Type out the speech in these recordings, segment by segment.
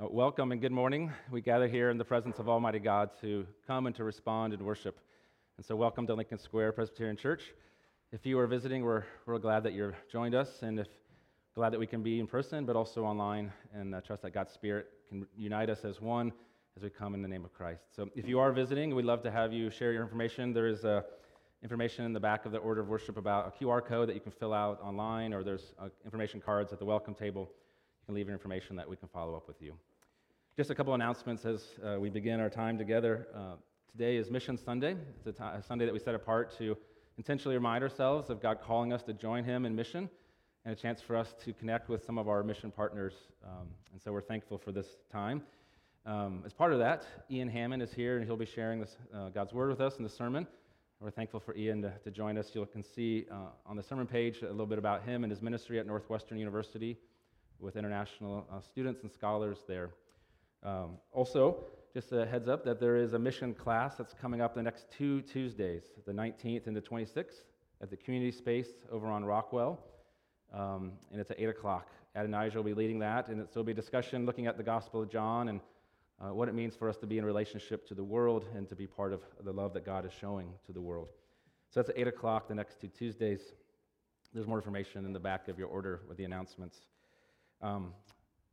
Uh, welcome and good morning. We gather here in the presence of Almighty God to come and to respond and worship. And so, welcome to Lincoln Square Presbyterian Church. If you are visiting, we're, we're glad that you've joined us, and if glad that we can be in person, but also online, and uh, trust that God's Spirit can unite us as one as we come in the name of Christ. So, if you are visiting, we'd love to have you share your information. There is uh, information in the back of the order of worship about a QR code that you can fill out online, or there's uh, information cards at the welcome table. You can leave your information that we can follow up with you. Just a couple announcements as uh, we begin our time together. Uh, today is Mission Sunday. It's a, t- a Sunday that we set apart to intentionally remind ourselves of God calling us to join Him in mission and a chance for us to connect with some of our mission partners. Um, and so we're thankful for this time. Um, as part of that, Ian Hammond is here and he'll be sharing this, uh, God's Word with us in the sermon. We're thankful for Ian to, to join us. You can see uh, on the sermon page a little bit about him and his ministry at Northwestern University with international uh, students and scholars there. Um, also, just a heads up that there is a mission class that's coming up the next two Tuesdays, the 19th and the 26th, at the community space over on Rockwell. Um, and it's at 8 o'clock. Adonijah will be leading that, and it'll be a discussion looking at the Gospel of John and uh, what it means for us to be in relationship to the world and to be part of the love that God is showing to the world. So that's at 8 o'clock the next two Tuesdays. There's more information in the back of your order with the announcements. Um,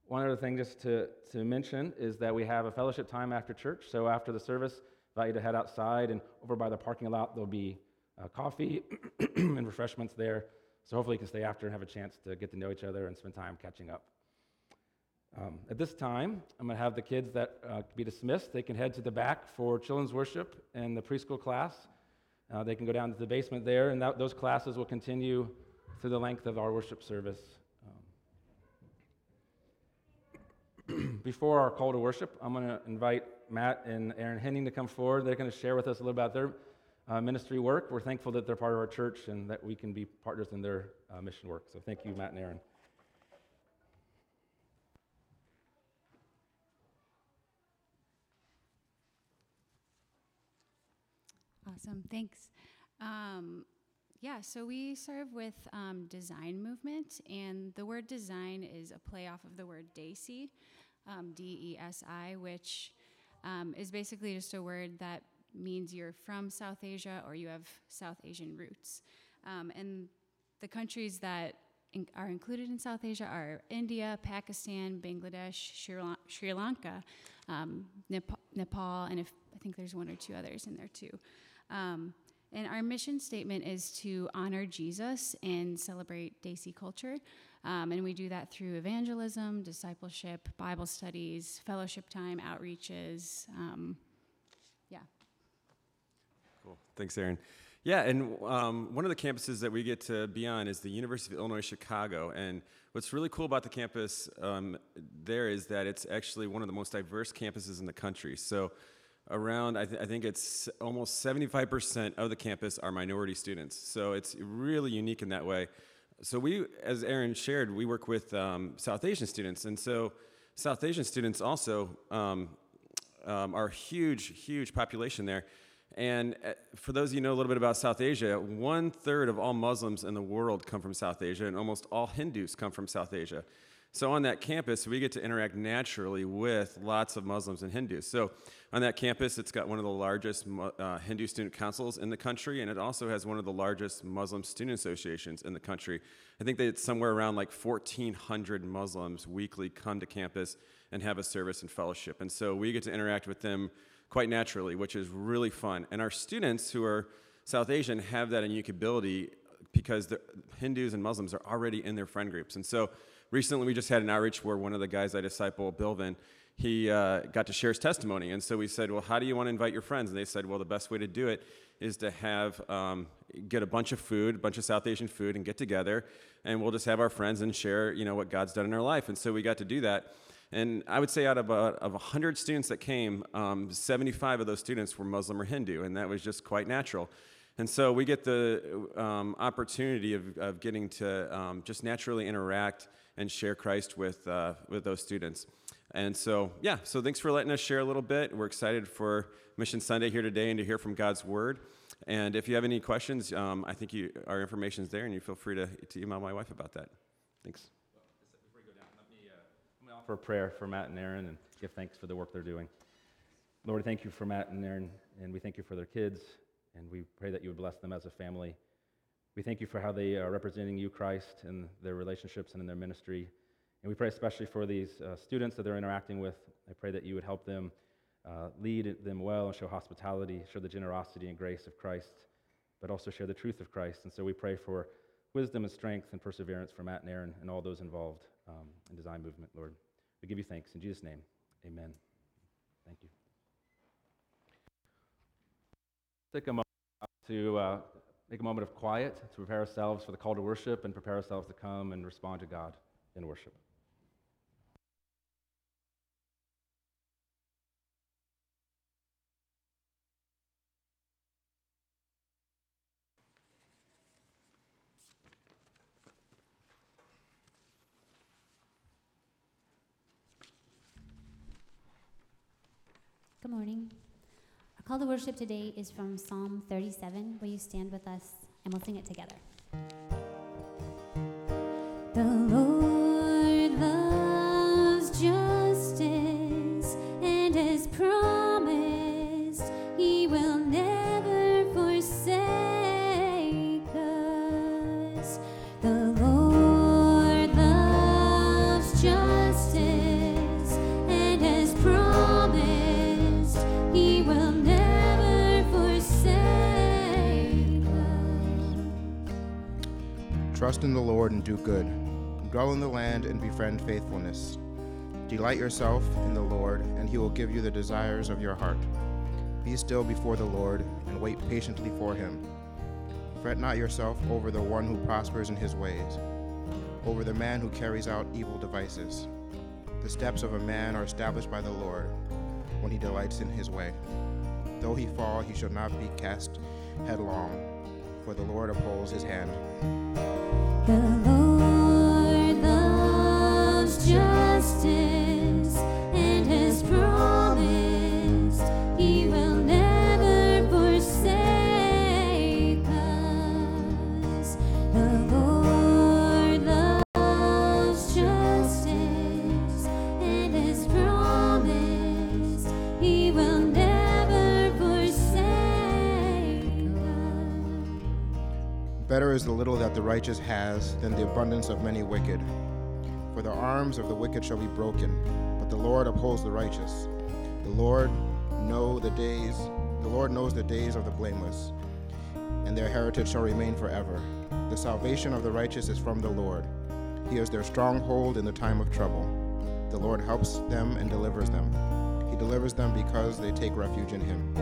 one other thing just to, to mention is that we have a fellowship time after church. So after the service, I invite you to head outside, and over by the parking lot, there'll be uh, coffee and refreshments there. So hopefully you can stay after and have a chance to get to know each other and spend time catching up. Um, at this time, I'm going to have the kids that uh, be dismissed. They can head to the back for children's worship and the preschool class. Uh, they can go down to the basement there, and that, those classes will continue through the length of our worship service. before our call to worship, I'm going to invite Matt and Aaron Henning to come forward. They're going to share with us a little about their uh, ministry work. We're thankful that they're part of our church and that we can be partners in their uh, mission work. So thank you, Matt and Aaron. Awesome, thanks. Um, yeah, so we serve with um, design movement, and the word design is a play off of the word Desi, um, D E S I, which um, is basically just a word that means you're from South Asia or you have South Asian roots. Um, and the countries that in, are included in South Asia are India, Pakistan, Bangladesh, Sri, Sri Lanka, um, Nepal, Nepal, and if, I think there's one or two others in there too. Um, and our mission statement is to honor Jesus and celebrate Desi culture. Um, and we do that through evangelism, discipleship, Bible studies, fellowship time, outreaches. Um, yeah. Cool. Thanks, Aaron. Yeah, and um, one of the campuses that we get to be on is the University of Illinois Chicago. And what's really cool about the campus um, there is that it's actually one of the most diverse campuses in the country. So around, I, th- I, think it's almost 75% of the campus are minority students. So it's really unique in that way. So we, as Aaron shared, we work with um, South Asian students. And so South Asian students also um, um, are huge, huge population there. And uh, for those of you know a little bit about South Asia, one third of all Muslims in the world come from South Asia, and almost all Hindus come from South Asia. So on that campus, we get to interact naturally with lots of Muslims and Hindus. So on that campus, it's got one of the largest uh, Hindu student councils in the country, and it also has one of the largest Muslim student associations in the country. I think that it's somewhere around like 1,400 Muslims weekly come to campus and have a service and fellowship. And so we get to interact with them quite naturally, which is really fun. And our students who are South Asian have that unique ability because the Hindus and Muslims are already in their friend groups. And so recently we just had an outreach where one of the guys I disciple, Bilvin, he uh, got to share his testimony. And so we said, Well, how do you want to invite your friends? And they said, Well, the best way to do it is to have um, get a bunch of food, a bunch of South Asian food, and get together, and we'll just have our friends and share, you know, what God's done in our life. And so we got to do that. And I would say out of, uh, of 100 students that came, um, 75 of those students were Muslim or Hindu, and that was just quite natural. And so we get the um, opportunity of, of getting to um, just naturally interact and share Christ with, uh, with those students. And so, yeah, so thanks for letting us share a little bit. We're excited for Mission Sunday here today and to hear from God's Word. And if you have any questions, um, I think you, our information is there, and you feel free to, to email my wife about that. Thanks. Before you go down, let me, uh, let me offer for prayer for Matt and Aaron and give thanks for the work they're doing. Lord, thank you for Matt and Aaron, and we thank you for their kids, and we pray that you would bless them as a family. We thank you for how they are representing you, Christ, in their relationships and in their ministry. And we pray especially for these uh, students that they're interacting with. I pray that you would help them uh, lead them well and show hospitality, show the generosity and grace of Christ, but also share the truth of Christ. And so we pray for wisdom and strength and perseverance for Matt and Aaron and all those involved um, in design movement, Lord. We give you thanks. In Jesus' name, amen. Thank you. Take a moment to uh, make a moment of quiet to prepare ourselves for the call to worship and prepare ourselves to come and respond to God in worship. Good morning. Call to worship today is from Psalm 37. Will you stand with us and we'll sing it together? The Lord and befriend faithfulness. Delight yourself in the Lord, and he will give you the desires of your heart. Be still before the Lord and wait patiently for him. Fret not yourself over the one who prospers in his ways, over the man who carries out evil devices. The steps of a man are established by the Lord when he delights in his way. Though he fall, he shall not be cast headlong, for the Lord upholds his hand. The Lord. The Better is the little that the righteous has than the abundance of many wicked. The arms of the wicked shall be broken, but the Lord upholds the righteous. The Lord know the days, the Lord knows the days of the blameless, and their heritage shall remain forever. The salvation of the righteous is from the Lord. He is their stronghold in the time of trouble. The Lord helps them and delivers them. He delivers them because they take refuge in him.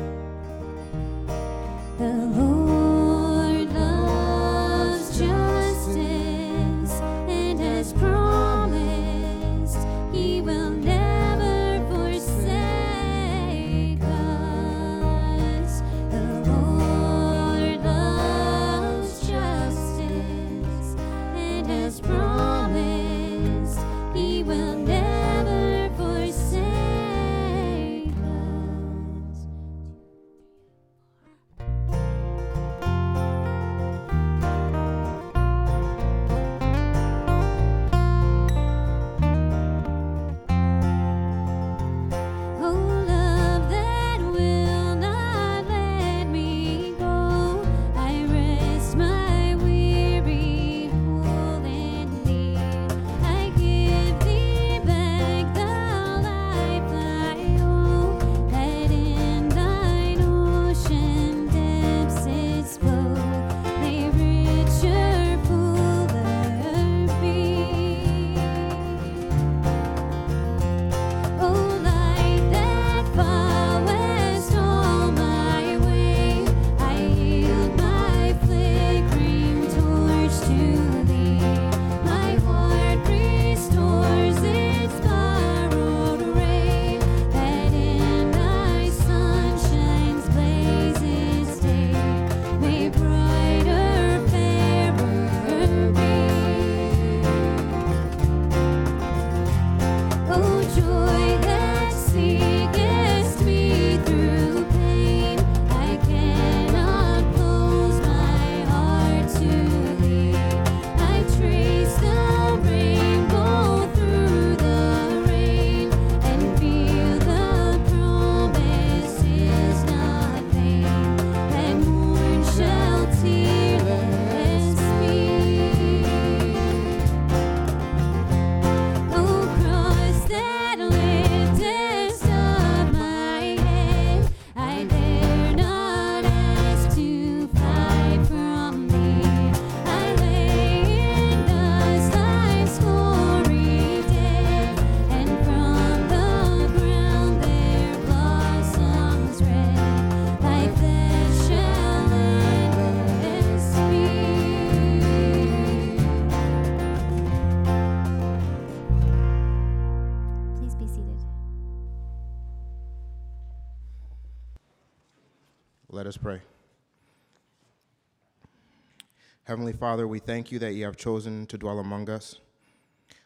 Heavenly Father, we thank you that you have chosen to dwell among us,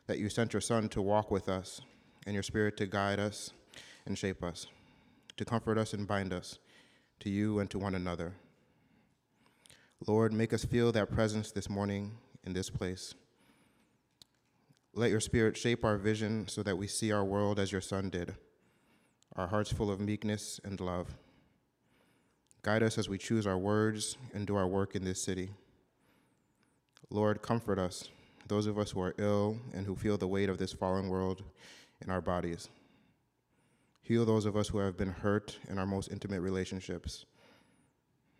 that you sent your Son to walk with us, and your Spirit to guide us and shape us, to comfort us and bind us to you and to one another. Lord, make us feel that presence this morning in this place. Let your Spirit shape our vision so that we see our world as your Son did, our hearts full of meekness and love. Guide us as we choose our words and do our work in this city. Lord, comfort us, those of us who are ill and who feel the weight of this fallen world in our bodies. Heal those of us who have been hurt in our most intimate relationships.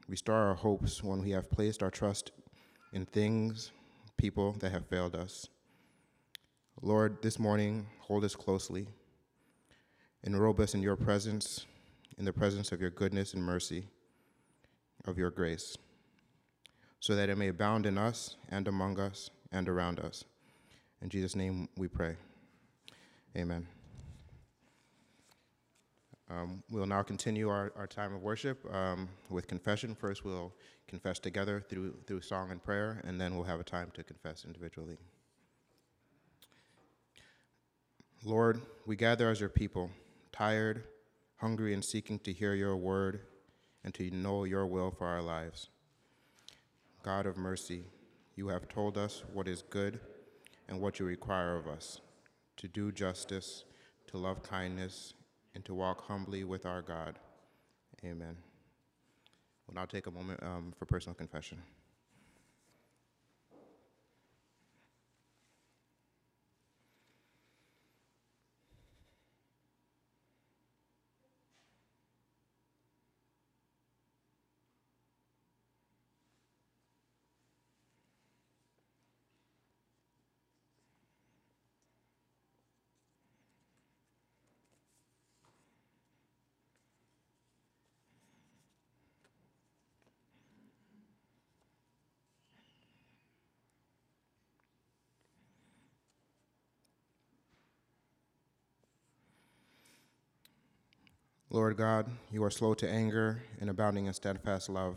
Restore our hopes when we have placed our trust in things, people that have failed us. Lord, this morning, hold us closely. Enrobe us in your presence, in the presence of your goodness and mercy, of your grace, so that it may abound in us and among us and around us. In Jesus' name we pray. Amen. Um, we'll now continue our, our time of worship um, with confession. First, we'll confess together through, through song and prayer, and then we'll have a time to confess individually. Lord, we gather as your people, tired, hungry, and seeking to hear your word and to know your will for our lives. God of mercy, you have told us what is good and what you require of us to do justice, to love kindness, and to walk humbly with our God. Amen. We'll now take a moment um, for personal confession. Lord God, you are slow to anger and abounding in steadfast love,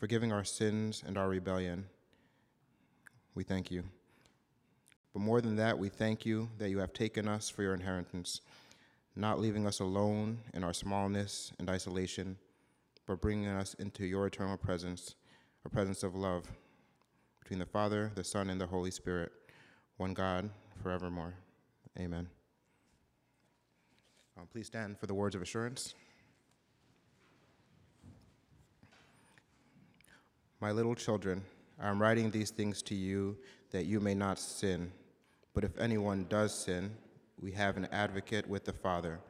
forgiving our sins and our rebellion. We thank you. But more than that, we thank you that you have taken us for your inheritance, not leaving us alone in our smallness and isolation, but bringing us into your eternal presence, a presence of love between the Father, the Son, and the Holy Spirit, one God, forevermore. Amen. Um, please stand for the words of assurance. My little children, I am writing these things to you that you may not sin. But if anyone does sin, we have an advocate with the Father,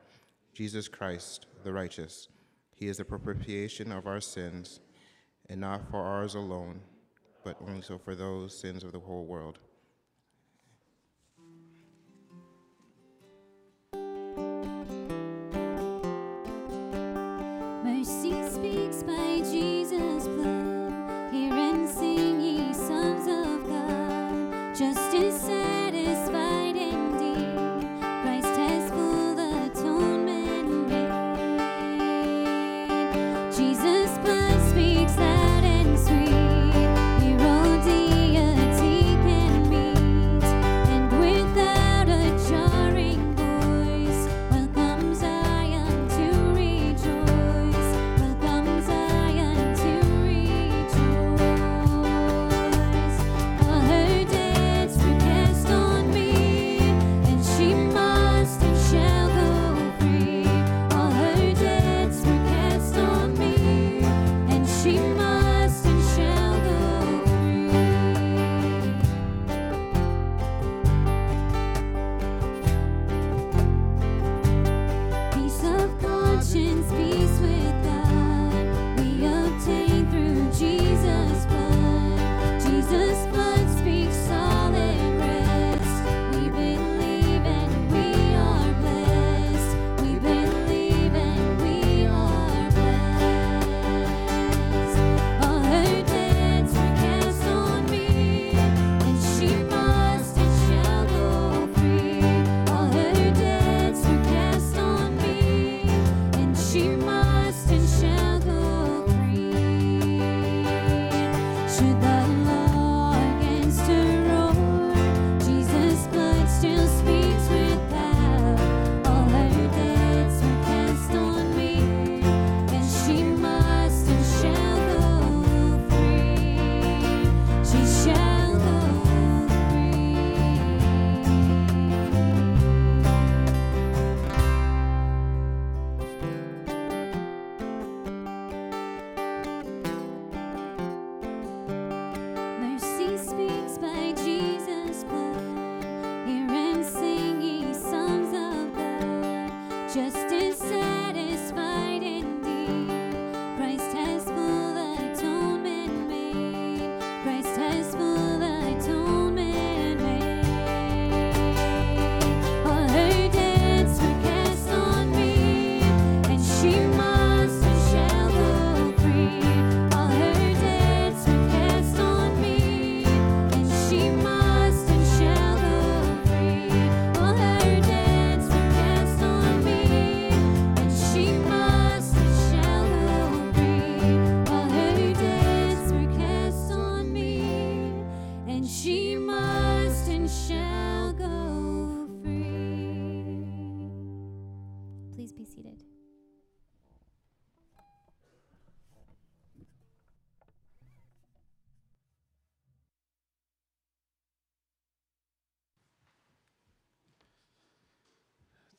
Jesus Christ, the righteous. He is the propitiation of our sins, and not for ours alone, but only so for those sins of the whole world. Speaks by Jesus'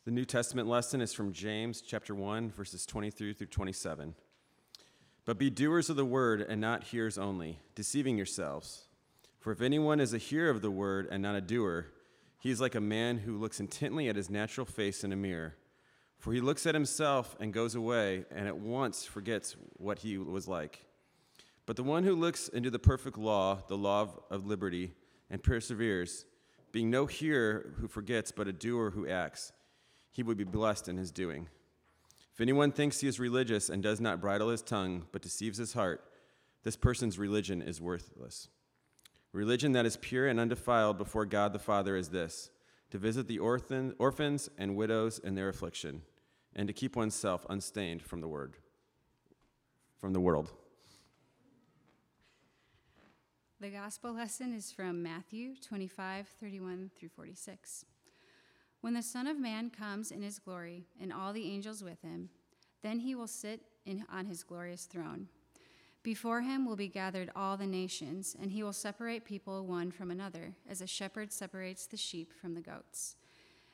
The New Testament lesson is from James chapter 1, verses 23 through 27. But be doers of the word and not hearers only, deceiving yourselves. For if anyone is a hearer of the word and not a doer, he is like a man who looks intently at his natural face in a mirror. For he looks at himself and goes away and at once forgets what he was like. But the one who looks into the perfect law, the law of, of liberty, and perseveres, being no hearer who forgets, but a doer who acts, he will be blessed in his doing. If anyone thinks he is religious and does not bridle his tongue, but deceives his heart, this person's religion is worthless. Religion that is pure and undefiled before God the Father is this to visit the orphan, orphans and widows in their affliction, and to keep oneself unstained from the word, from the world. The gospel lesson is from Matthew 25, 31 through 46. When the Son of Man comes in his glory, and all the angels with him, then he will sit in, on his glorious throne. Before him will be gathered all the nations, and he will separate people one from another, as a shepherd separates the sheep from the goats.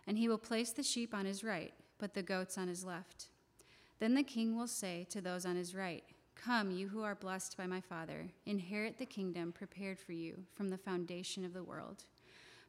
And he will place the sheep on his right, but the goats on his left. Then the king will say to those on his right, Come, you who are blessed by my Father, inherit the kingdom prepared for you from the foundation of the world.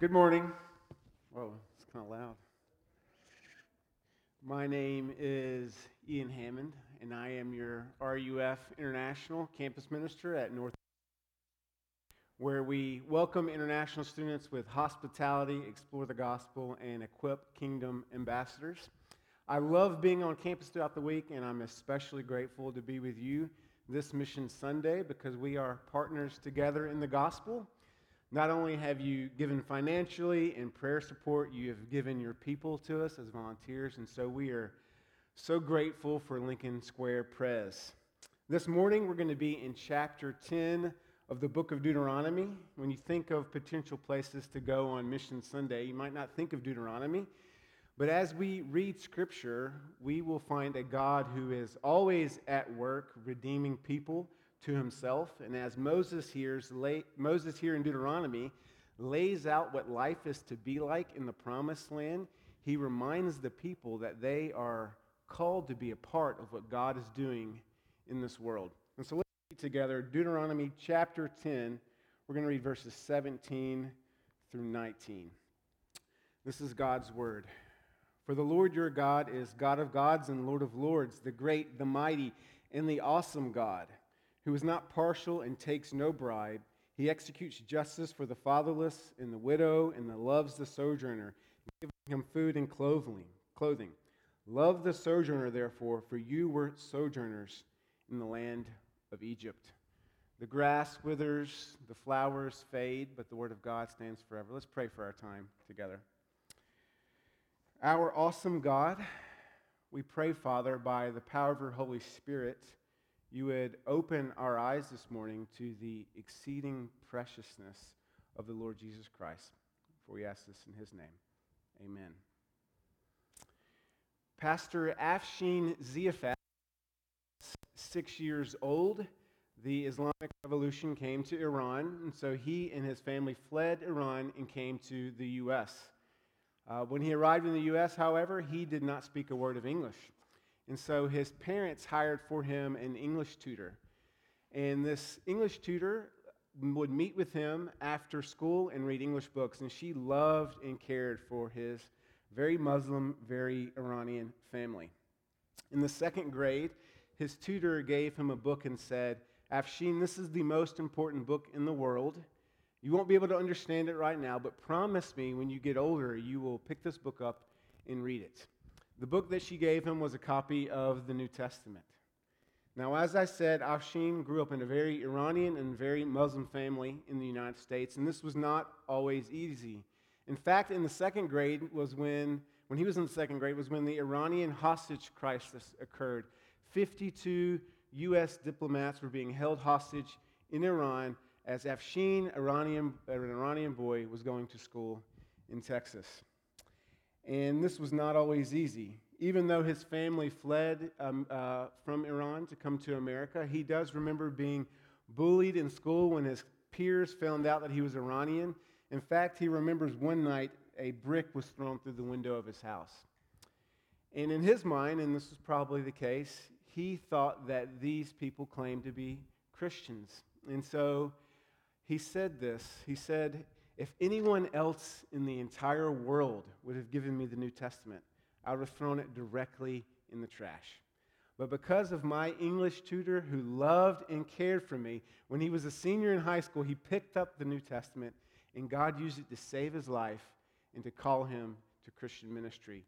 Good morning. Whoa, it's kind of loud. My name is Ian Hammond, and I am your RUF International Campus Minister at North, where we welcome international students with hospitality, explore the gospel, and equip kingdom ambassadors. I love being on campus throughout the week, and I'm especially grateful to be with you this Mission Sunday because we are partners together in the gospel. Not only have you given financially and prayer support, you have given your people to us as volunteers, and so we are so grateful for Lincoln Square Pres. This morning, we're going to be in chapter 10 of the book of Deuteronomy. When you think of potential places to go on Mission Sunday, you might not think of Deuteronomy, but as we read Scripture, we will find a God who is always at work redeeming people to himself. And as Moses, hears, lay, Moses here in Deuteronomy lays out what life is to be like in the promised land, he reminds the people that they are called to be a part of what God is doing in this world. And so let's read together Deuteronomy chapter 10. We're going to read verses 17 through 19. This is God's word. For the Lord your God is God of gods and Lord of lords, the great, the mighty, and the awesome God who is not partial and takes no bribe. He executes justice for the fatherless and the widow and the loves the sojourner, giving him food and clothing. Clothing. Love the sojourner, therefore, for you were sojourners in the land of Egypt. The grass withers, the flowers fade, but the word of God stands forever. Let's pray for our time together. Our awesome God, we pray, Father, by the power of your Holy Spirit you would open our eyes this morning to the exceeding preciousness of the Lord Jesus Christ. For we ask this in his name. Amen. Pastor Afshin Ziafat, six years old, the Islamic Revolution came to Iran, and so he and his family fled Iran and came to the U.S. Uh, when he arrived in the U.S., however, he did not speak a word of English. And so his parents hired for him an English tutor. And this English tutor would meet with him after school and read English books. And she loved and cared for his very Muslim, very Iranian family. In the second grade, his tutor gave him a book and said, Afshin, this is the most important book in the world. You won't be able to understand it right now, but promise me when you get older, you will pick this book up and read it. The book that she gave him was a copy of the New Testament. Now, as I said, Afshin grew up in a very Iranian and very Muslim family in the United States, and this was not always easy. In fact, in the second grade was when, when he was in the second grade, was when the Iranian hostage crisis occurred. 52 U.S. diplomats were being held hostage in Iran as Afshin, Iranian, an Iranian boy, was going to school in Texas. And this was not always easy. Even though his family fled um, uh, from Iran to come to America, he does remember being bullied in school when his peers found out that he was Iranian. In fact, he remembers one night a brick was thrown through the window of his house. And in his mind, and this was probably the case, he thought that these people claimed to be Christians. And so he said this. He said, If anyone else in the entire world would have given me the New Testament, I would have thrown it directly in the trash. But because of my English tutor who loved and cared for me, when he was a senior in high school, he picked up the New Testament and God used it to save his life and to call him to Christian ministry.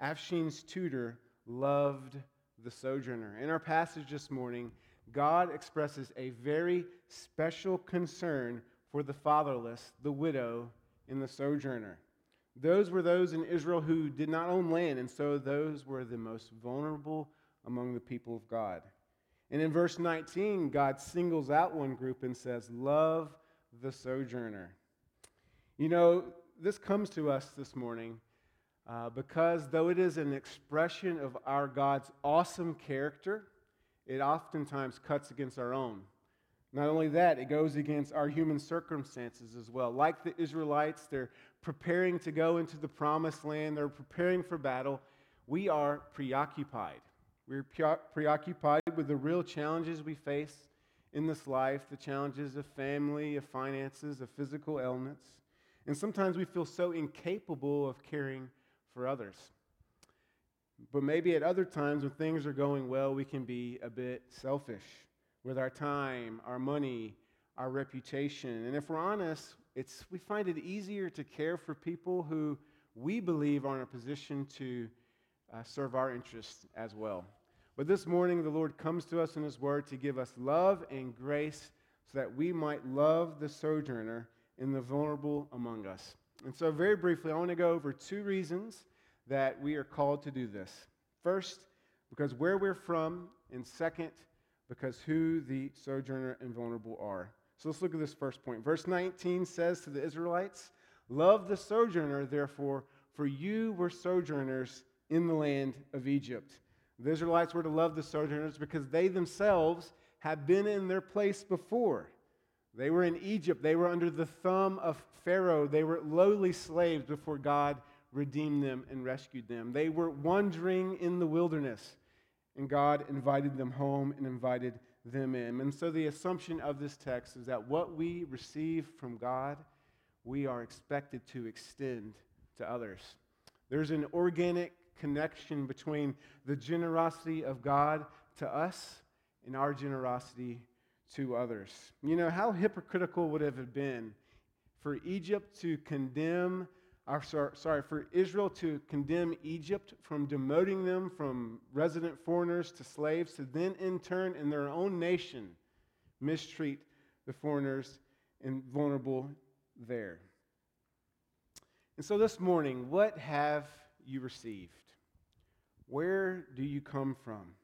Afshin's tutor loved the sojourner. In our passage this morning, God expresses a very special concern for the fatherless, the widow, and the sojourner. Those were those in Israel who did not own land, and so those were the most vulnerable among the people of God. And in verse 19, God singles out one group and says, Love the sojourner. You know, this comes to us this morning uh, because though it is an expression of our God's awesome character, it oftentimes cuts against our own. Not only that, it goes against our human circumstances as well. Like the Israelites, they're preparing to go into the promised land, they're preparing for battle. We are preoccupied. We're preoccupied with the real challenges we face in this life the challenges of family, of finances, of physical ailments. And sometimes we feel so incapable of caring for others. But maybe at other times when things are going well, we can be a bit selfish with our time, our money, our reputation. And if we're honest, it's, we find it easier to care for people who we believe are in a position to uh, serve our interests as well. But this morning, the Lord comes to us in His Word to give us love and grace so that we might love the sojourner and the vulnerable among us. And so, very briefly, I want to go over two reasons that we are called to do this. First, because where we're from, and second, because who the sojourner and vulnerable are. So let's look at this first point. Verse 19 says to the Israelites, Love the sojourner, therefore, for you were sojourners in the land of Egypt. The Israelites were to love the sojourners because they themselves had been in their place before. They were in Egypt. They were under the thumb of Pharaoh. They were lowly slaves before God redeemed them and rescued them. They were wandering in the wilderness, and God invited them home and invited them in. And so the assumption of this text is that what we receive from God, we are expected to extend to others. There's an organic connection between the generosity of God to us and our generosity to others. You know, how hypocritical would it have been for Egypt to condemn, or sorry, for Israel to condemn Egypt from demoting them from resident foreigners to slaves, to then in turn in their own nation mistreat the foreigners and vulnerable there. And so this morning, what have you received? Where do you come from?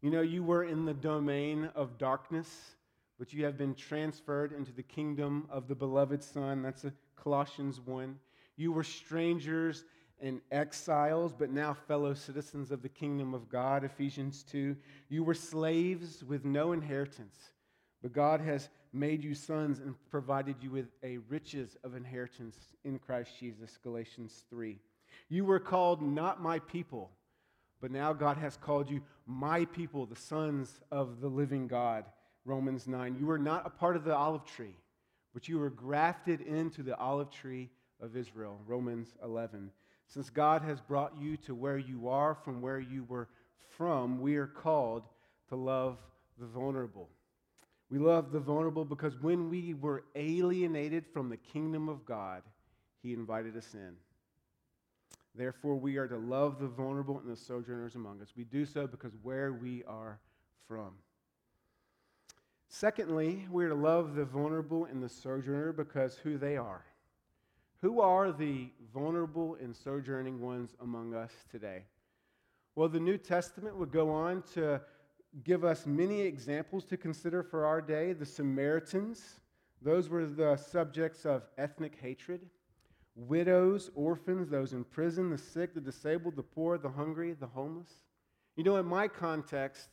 You know, you were in the domain of darkness, but you have been transferred into the kingdom of the beloved Son. That's Colossians 1. You were strangers and exiles, but now fellow citizens of the kingdom of God, Ephesians 2. You were slaves with no inheritance, but God has made you sons and provided you with a riches of inheritance in Christ Jesus, Galatians 3. You were called not my people, but now God has called you my people, the sons of the living God, Romans 9. You were not a part of the olive tree, but you were grafted into the olive tree of Israel, Romans 11. Since God has brought you to where you are from where you were from, we are called to love the vulnerable. We love the vulnerable because when we were alienated from the kingdom of God, He invited us in. Therefore, we are to love the vulnerable and the sojourners among us. We do so because where we are from. Secondly, we are to love the vulnerable and the sojourner because who they are. Who are the vulnerable and sojourning ones among us today? Well, the New Testament would go on to give us many examples to consider for our day. The Samaritans, those were the subjects of ethnic hatred. Widows, orphans, those in prison, the sick, the disabled, the poor, the hungry, the homeless. You know, in my context,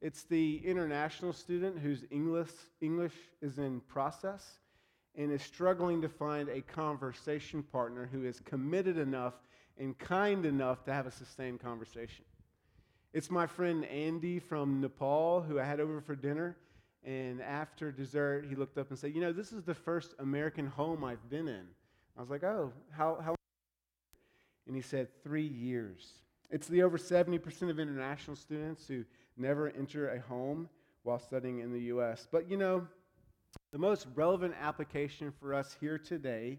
it's the international student whose English, English is in process and is struggling to find a conversation partner who is committed enough and kind enough to have a sustained conversation. It's my friend Andy from Nepal who I had over for dinner. And after dessert, he looked up and said, You know, this is the first American home I've been in. I was like, Oh, how, how And he said, Three years. It's the over 70% of international students who never enter a home while studying in the U.S. But you know, the most relevant application for us here today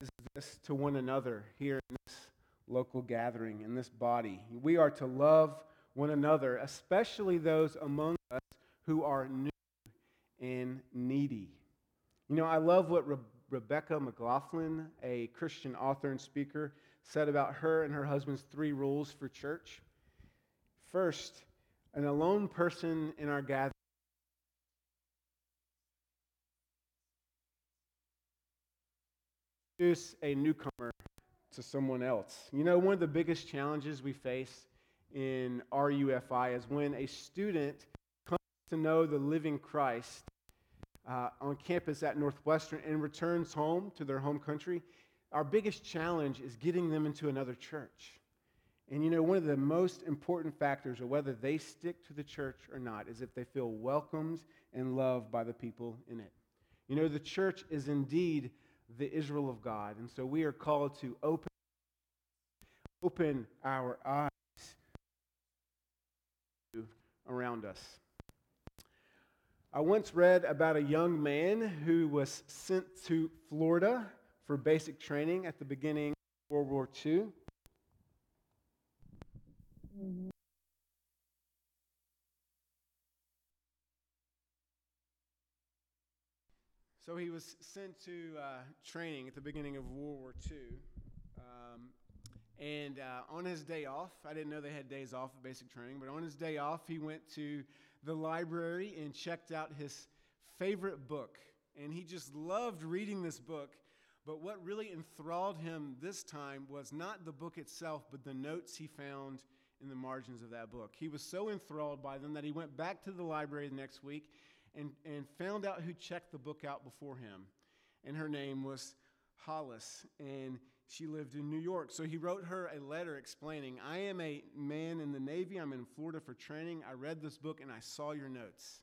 is this to one another here in this local gathering, in this body. We are to love one another, especially those among us who are new and needy. You know, I love what Re- Rebecca McLaughlin, a Christian author and speaker, said about her and her husband's three rules for church. First, an alone person in our gathering introduce a newcomer to someone else. You know, one of the biggest challenges we face in RUFI is when a student comes to know the living Christ uh, on campus at Northwestern and returns home to their home country. Our biggest challenge is getting them into another church. And you know, one of the most important factors of whether they stick to the church or not is if they feel welcomed and loved by the people in it. You know, the church is indeed the Israel of God. And so we are called to open, open our eyes around us. I once read about a young man who was sent to Florida for basic training at the beginning of World War II. So he was sent to uh, training at the beginning of World War II. Um, and uh, on his day off, I didn't know they had days off of basic training, but on his day off, he went to the library and checked out his favorite book. And he just loved reading this book. But what really enthralled him this time was not the book itself, but the notes he found in the margins of that book. He was so enthralled by them that he went back to the library the next week and, and found out who checked the book out before him. And her name was Hollis, and she lived in New York. So he wrote her a letter explaining I am a man in the Navy, I'm in Florida for training. I read this book and I saw your notes.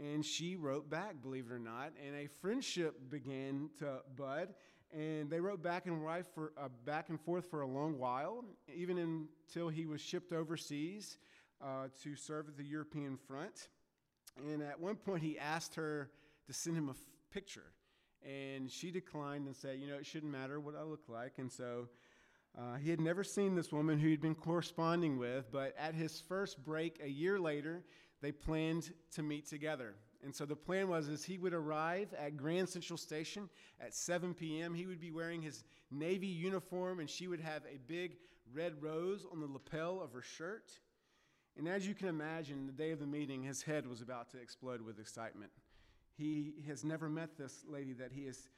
And she wrote back, believe it or not, and a friendship began to bud. And they wrote back and, for, uh, back and forth for a long while, even until he was shipped overseas uh, to serve at the European front. And at one point, he asked her to send him a f- picture. And she declined and said, You know, it shouldn't matter what I look like. And so uh, he had never seen this woman who he'd been corresponding with, but at his first break a year later, they planned to meet together. And so the plan was is he would arrive at Grand Central Station at 7 p.m. He would be wearing his Navy uniform, and she would have a big red rose on the lapel of her shirt. And as you can imagine, the day of the meeting, his head was about to explode with excitement. He has never met this lady that he is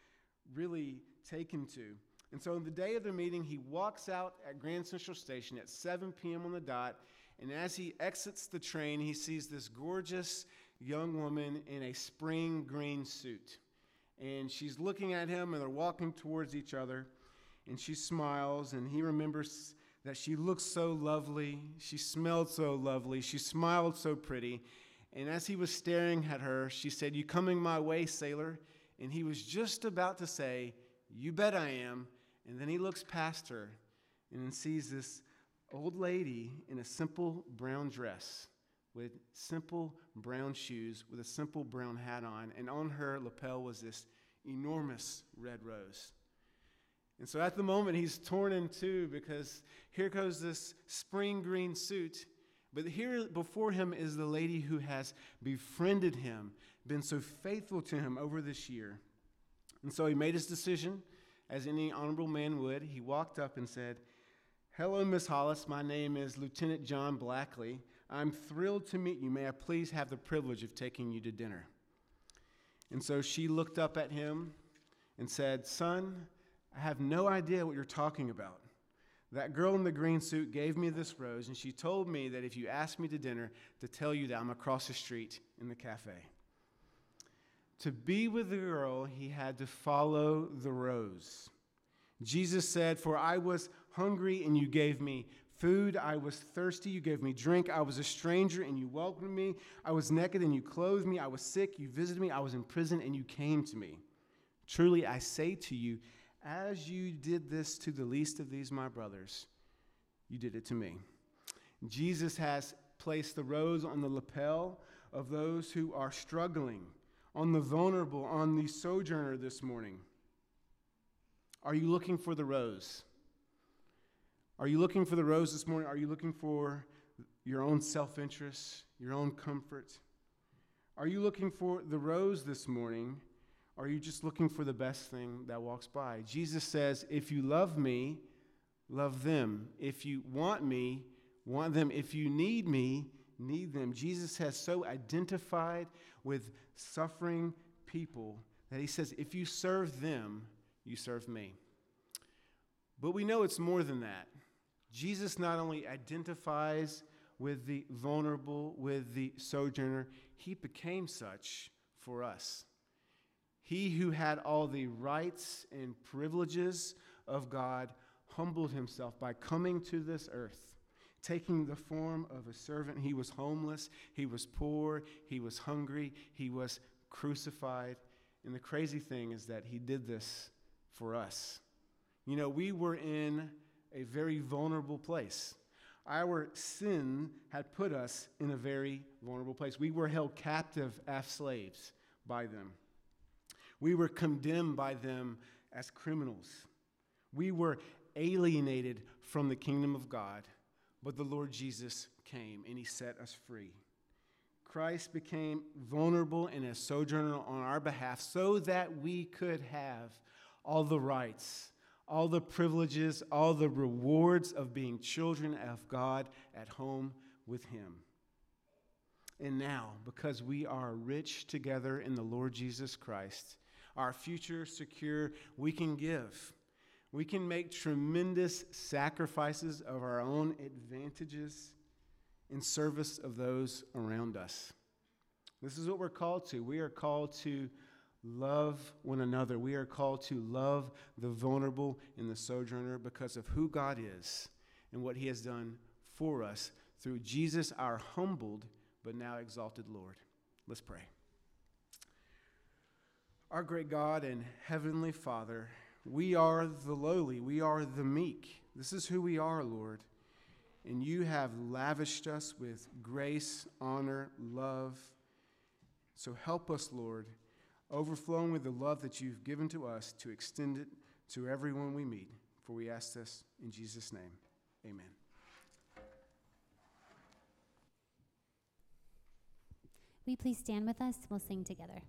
really taken to. And so, on the day of the meeting, he walks out at Grand Central Station at 7 p.m. on the dot. And as he exits the train, he sees this gorgeous young woman in a spring green suit. And she's looking at him, and they're walking towards each other. And she smiles, and he remembers that she looked so lovely. She smelled so lovely. She smiled so pretty. And as he was staring at her, she said, You coming my way, sailor? And he was just about to say, You bet I am. And then he looks past her and sees this old lady in a simple brown dress with simple brown shoes with a simple brown hat on. And on her lapel was this enormous red rose. And so at the moment, he's torn in two because here goes this spring green suit. But here before him is the lady who has befriended him, been so faithful to him over this year. And so he made his decision, as any honorable man would. He walked up and said, Hello, Miss Hollis. My name is Lieutenant John Blackley. I'm thrilled to meet you. May I please have the privilege of taking you to dinner? And so she looked up at him and said, Son, I have no idea what you're talking about. That girl in the green suit gave me this rose, and she told me that if you asked me to dinner, to tell you that I'm across the street in the cafe. To be with the girl, he had to follow the rose. Jesus said, For I was hungry, and you gave me food. I was thirsty, you gave me drink. I was a stranger, and you welcomed me. I was naked, and you clothed me. I was sick, you visited me. I was in prison, and you came to me. Truly, I say to you, as you did this to the least of these, my brothers, you did it to me. Jesus has placed the rose on the lapel of those who are struggling, on the vulnerable, on the sojourner this morning. Are you looking for the rose? Are you looking for the rose this morning? Are you looking for your own self interest, your own comfort? Are you looking for the rose this morning? Or are you just looking for the best thing that walks by? Jesus says, If you love me, love them. If you want me, want them. If you need me, need them. Jesus has so identified with suffering people that he says, If you serve them, you serve me. But we know it's more than that. Jesus not only identifies with the vulnerable, with the sojourner, he became such for us. He who had all the rights and privileges of God humbled himself by coming to this earth, taking the form of a servant. He was homeless, he was poor, he was hungry, he was crucified. And the crazy thing is that he did this for us. You know, we were in a very vulnerable place. Our sin had put us in a very vulnerable place. We were held captive as slaves by them. We were condemned by them as criminals. We were alienated from the kingdom of God, but the Lord Jesus came and he set us free. Christ became vulnerable and a sojourner on our behalf so that we could have all the rights, all the privileges, all the rewards of being children of God at home with Him. And now, because we are rich together in the Lord Jesus Christ, our future secure, we can give. We can make tremendous sacrifices of our own advantages in service of those around us. This is what we're called to. We are called to love one another. We are called to love the vulnerable and the sojourner because of who God is and what he has done for us through Jesus, our humbled but now exalted Lord. Let's pray. Our great God and heavenly Father, we are the lowly, we are the meek. This is who we are, Lord. And you have lavished us with grace, honor, love. So help us, Lord, overflowing with the love that you've given to us to extend it to everyone we meet. For we ask this in Jesus' name. Amen. Will you please stand with us? We'll sing together.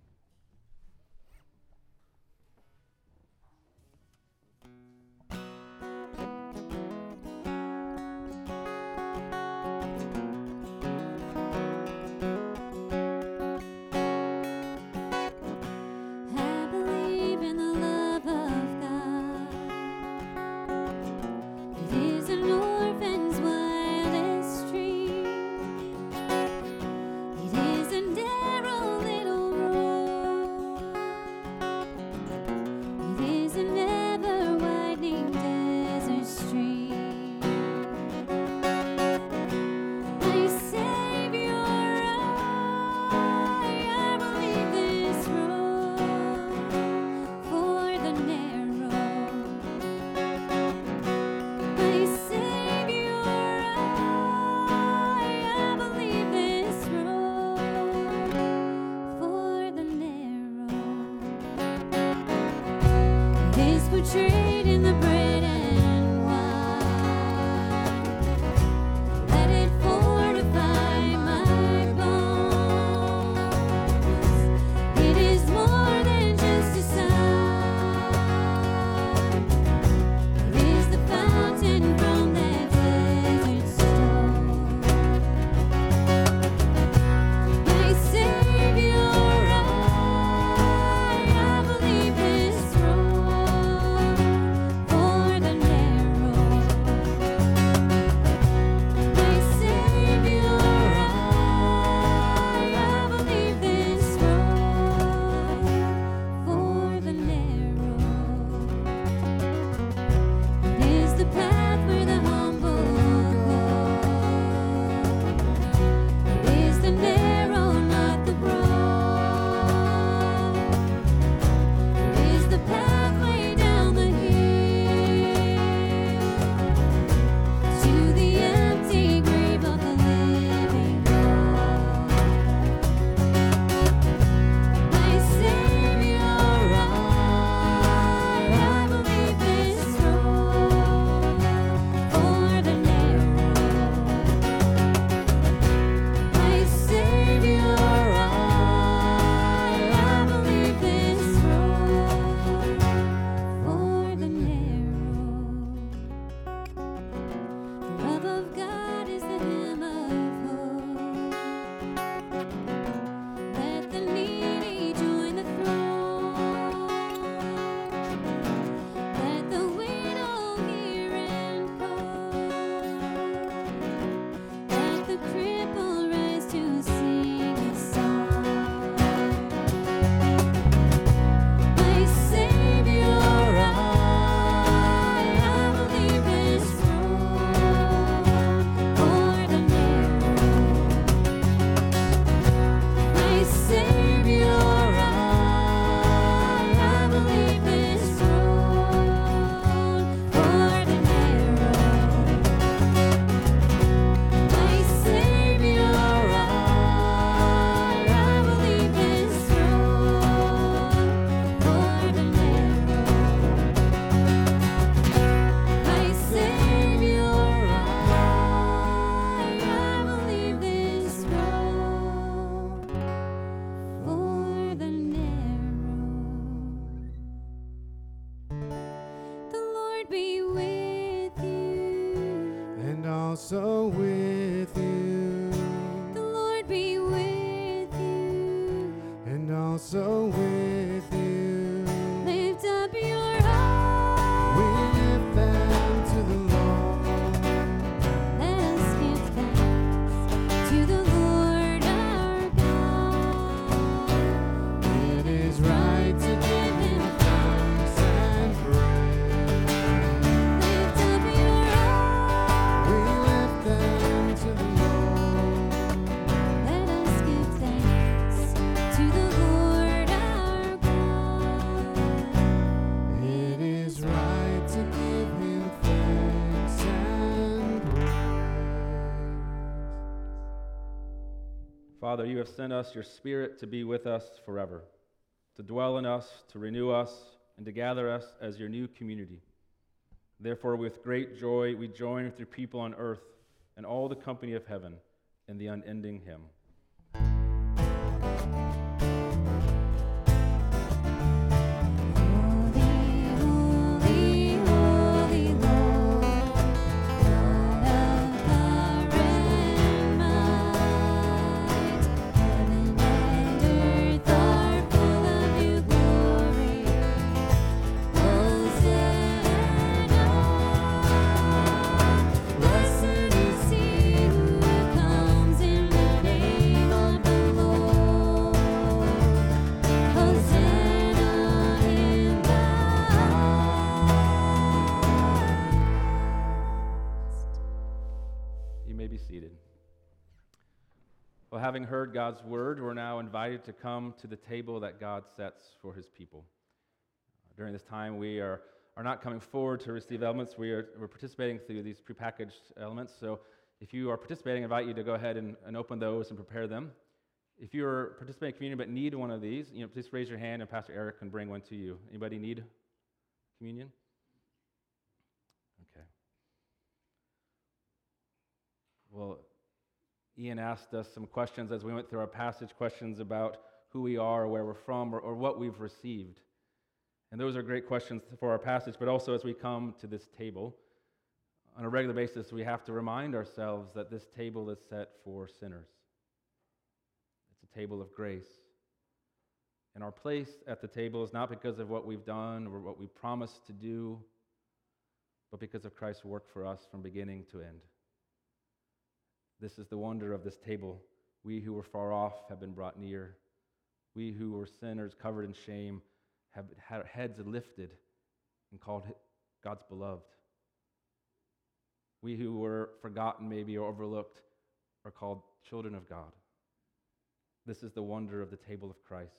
Father, you have sent us your Spirit to be with us forever, to dwell in us, to renew us, and to gather us as your new community. Therefore, with great joy, we join with your people on earth and all the company of heaven in the unending hymn. Having heard God's word, we're now invited to come to the table that God sets for his people. Uh, during this time, we are, are not coming forward to receive elements. We are, we're participating through these prepackaged elements. So if you are participating, I invite you to go ahead and, and open those and prepare them. If you are participating in communion but need one of these, you know, please raise your hand and Pastor Eric can bring one to you. Anybody need communion? Okay. Well, Ian asked us some questions as we went through our passage questions about who we are, or where we're from, or, or what we've received. And those are great questions for our passage, but also as we come to this table, on a regular basis, we have to remind ourselves that this table is set for sinners. It's a table of grace. And our place at the table is not because of what we've done or what we promised to do, but because of Christ's work for us from beginning to end. This is the wonder of this table. We who were far off have been brought near. We who were sinners covered in shame have had our heads lifted and called God's beloved. We who were forgotten, maybe, or overlooked, are called children of God. This is the wonder of the table of Christ.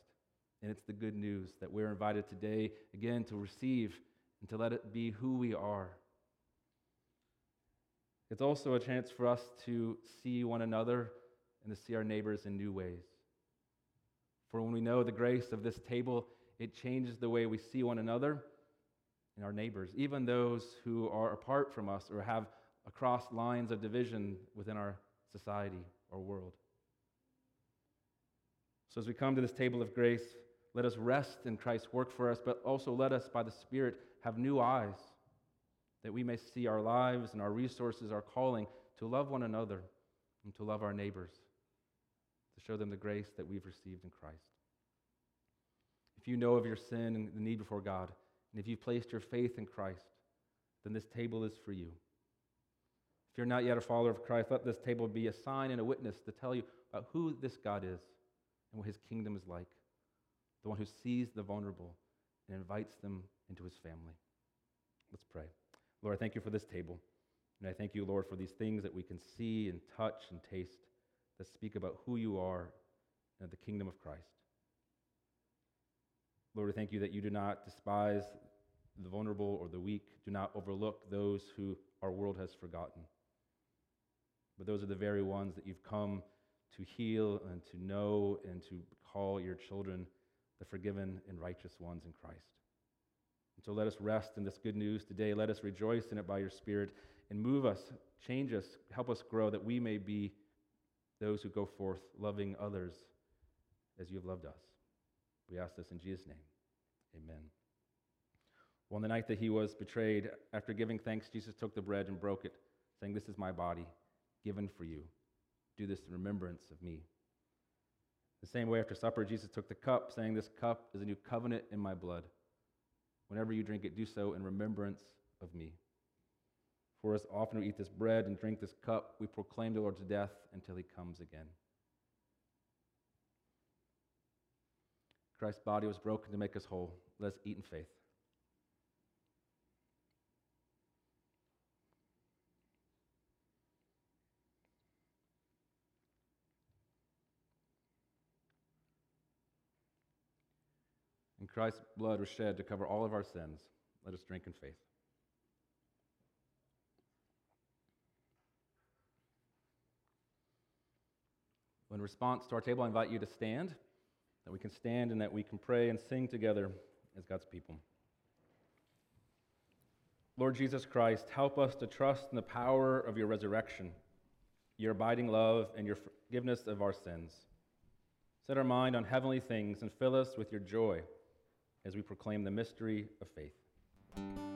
And it's the good news that we're invited today, again, to receive and to let it be who we are. It's also a chance for us to see one another and to see our neighbors in new ways. For when we know the grace of this table, it changes the way we see one another and our neighbors, even those who are apart from us or have across lines of division within our society or world. So, as we come to this table of grace, let us rest in Christ's work for us, but also let us, by the Spirit, have new eyes that we may see our lives and our resources, our calling to love one another and to love our neighbors, to show them the grace that we've received in Christ. If you know of your sin and the need before God, and if you've placed your faith in Christ, then this table is for you. If you're not yet a follower of Christ, let this table be a sign and a witness to tell you about who this God is and what his kingdom is like. The one who sees the vulnerable and invites them into his family. Let's pray. Lord, I thank you for this table. And I thank you, Lord, for these things that we can see and touch and taste that speak about who you are and the kingdom of Christ. Lord, I thank you that you do not despise the vulnerable or the weak, do not overlook those who our world has forgotten. But those are the very ones that you've come to heal and to know and to call your children the forgiven and righteous ones in Christ. And so let us rest in this good news today. Let us rejoice in it by your Spirit and move us, change us, help us grow that we may be those who go forth loving others as you have loved us. We ask this in Jesus' name. Amen. Well, on the night that he was betrayed, after giving thanks, Jesus took the bread and broke it, saying, This is my body, given for you. Do this in remembrance of me. The same way, after supper, Jesus took the cup, saying, This cup is a new covenant in my blood. Whenever you drink it, do so in remembrance of me. For as often we eat this bread and drink this cup, we proclaim the Lord's death until he comes again. Christ's body was broken to make us whole. Let us eat in faith. And Christ's blood was shed to cover all of our sins. Let us drink in faith. In response to our table, I invite you to stand, that we can stand and that we can pray and sing together as God's people. Lord Jesus Christ, help us to trust in the power of your resurrection, your abiding love, and your forgiveness of our sins. Set our mind on heavenly things and fill us with your joy as we proclaim the mystery of faith.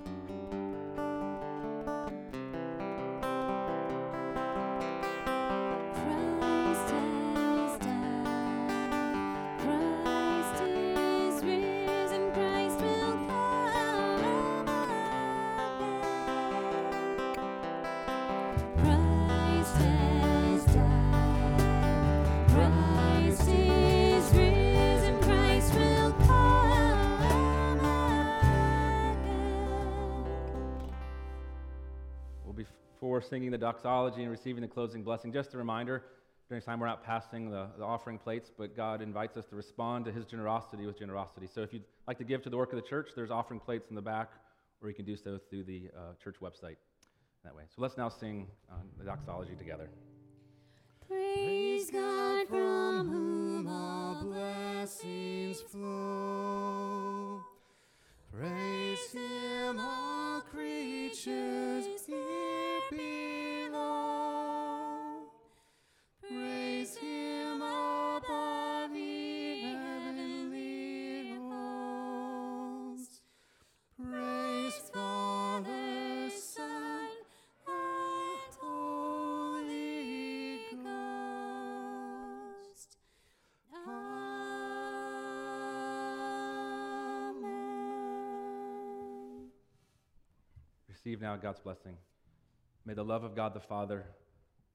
Doxology and receiving the closing blessing, just a reminder during this time we're not passing the, the offering plates, but God invites us to respond to his generosity with generosity. So if you'd like to give to the work of the church, there's offering plates in the back, or you can do so through the uh, church website that way. So let's now sing uh, the doxology together. Praise God from whom all blessings flow. Praise Him, Receive now God's blessing. May the love of God the Father,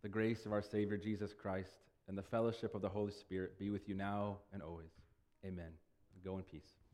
the grace of our Savior Jesus Christ, and the fellowship of the Holy Spirit be with you now and always. Amen. Go in peace.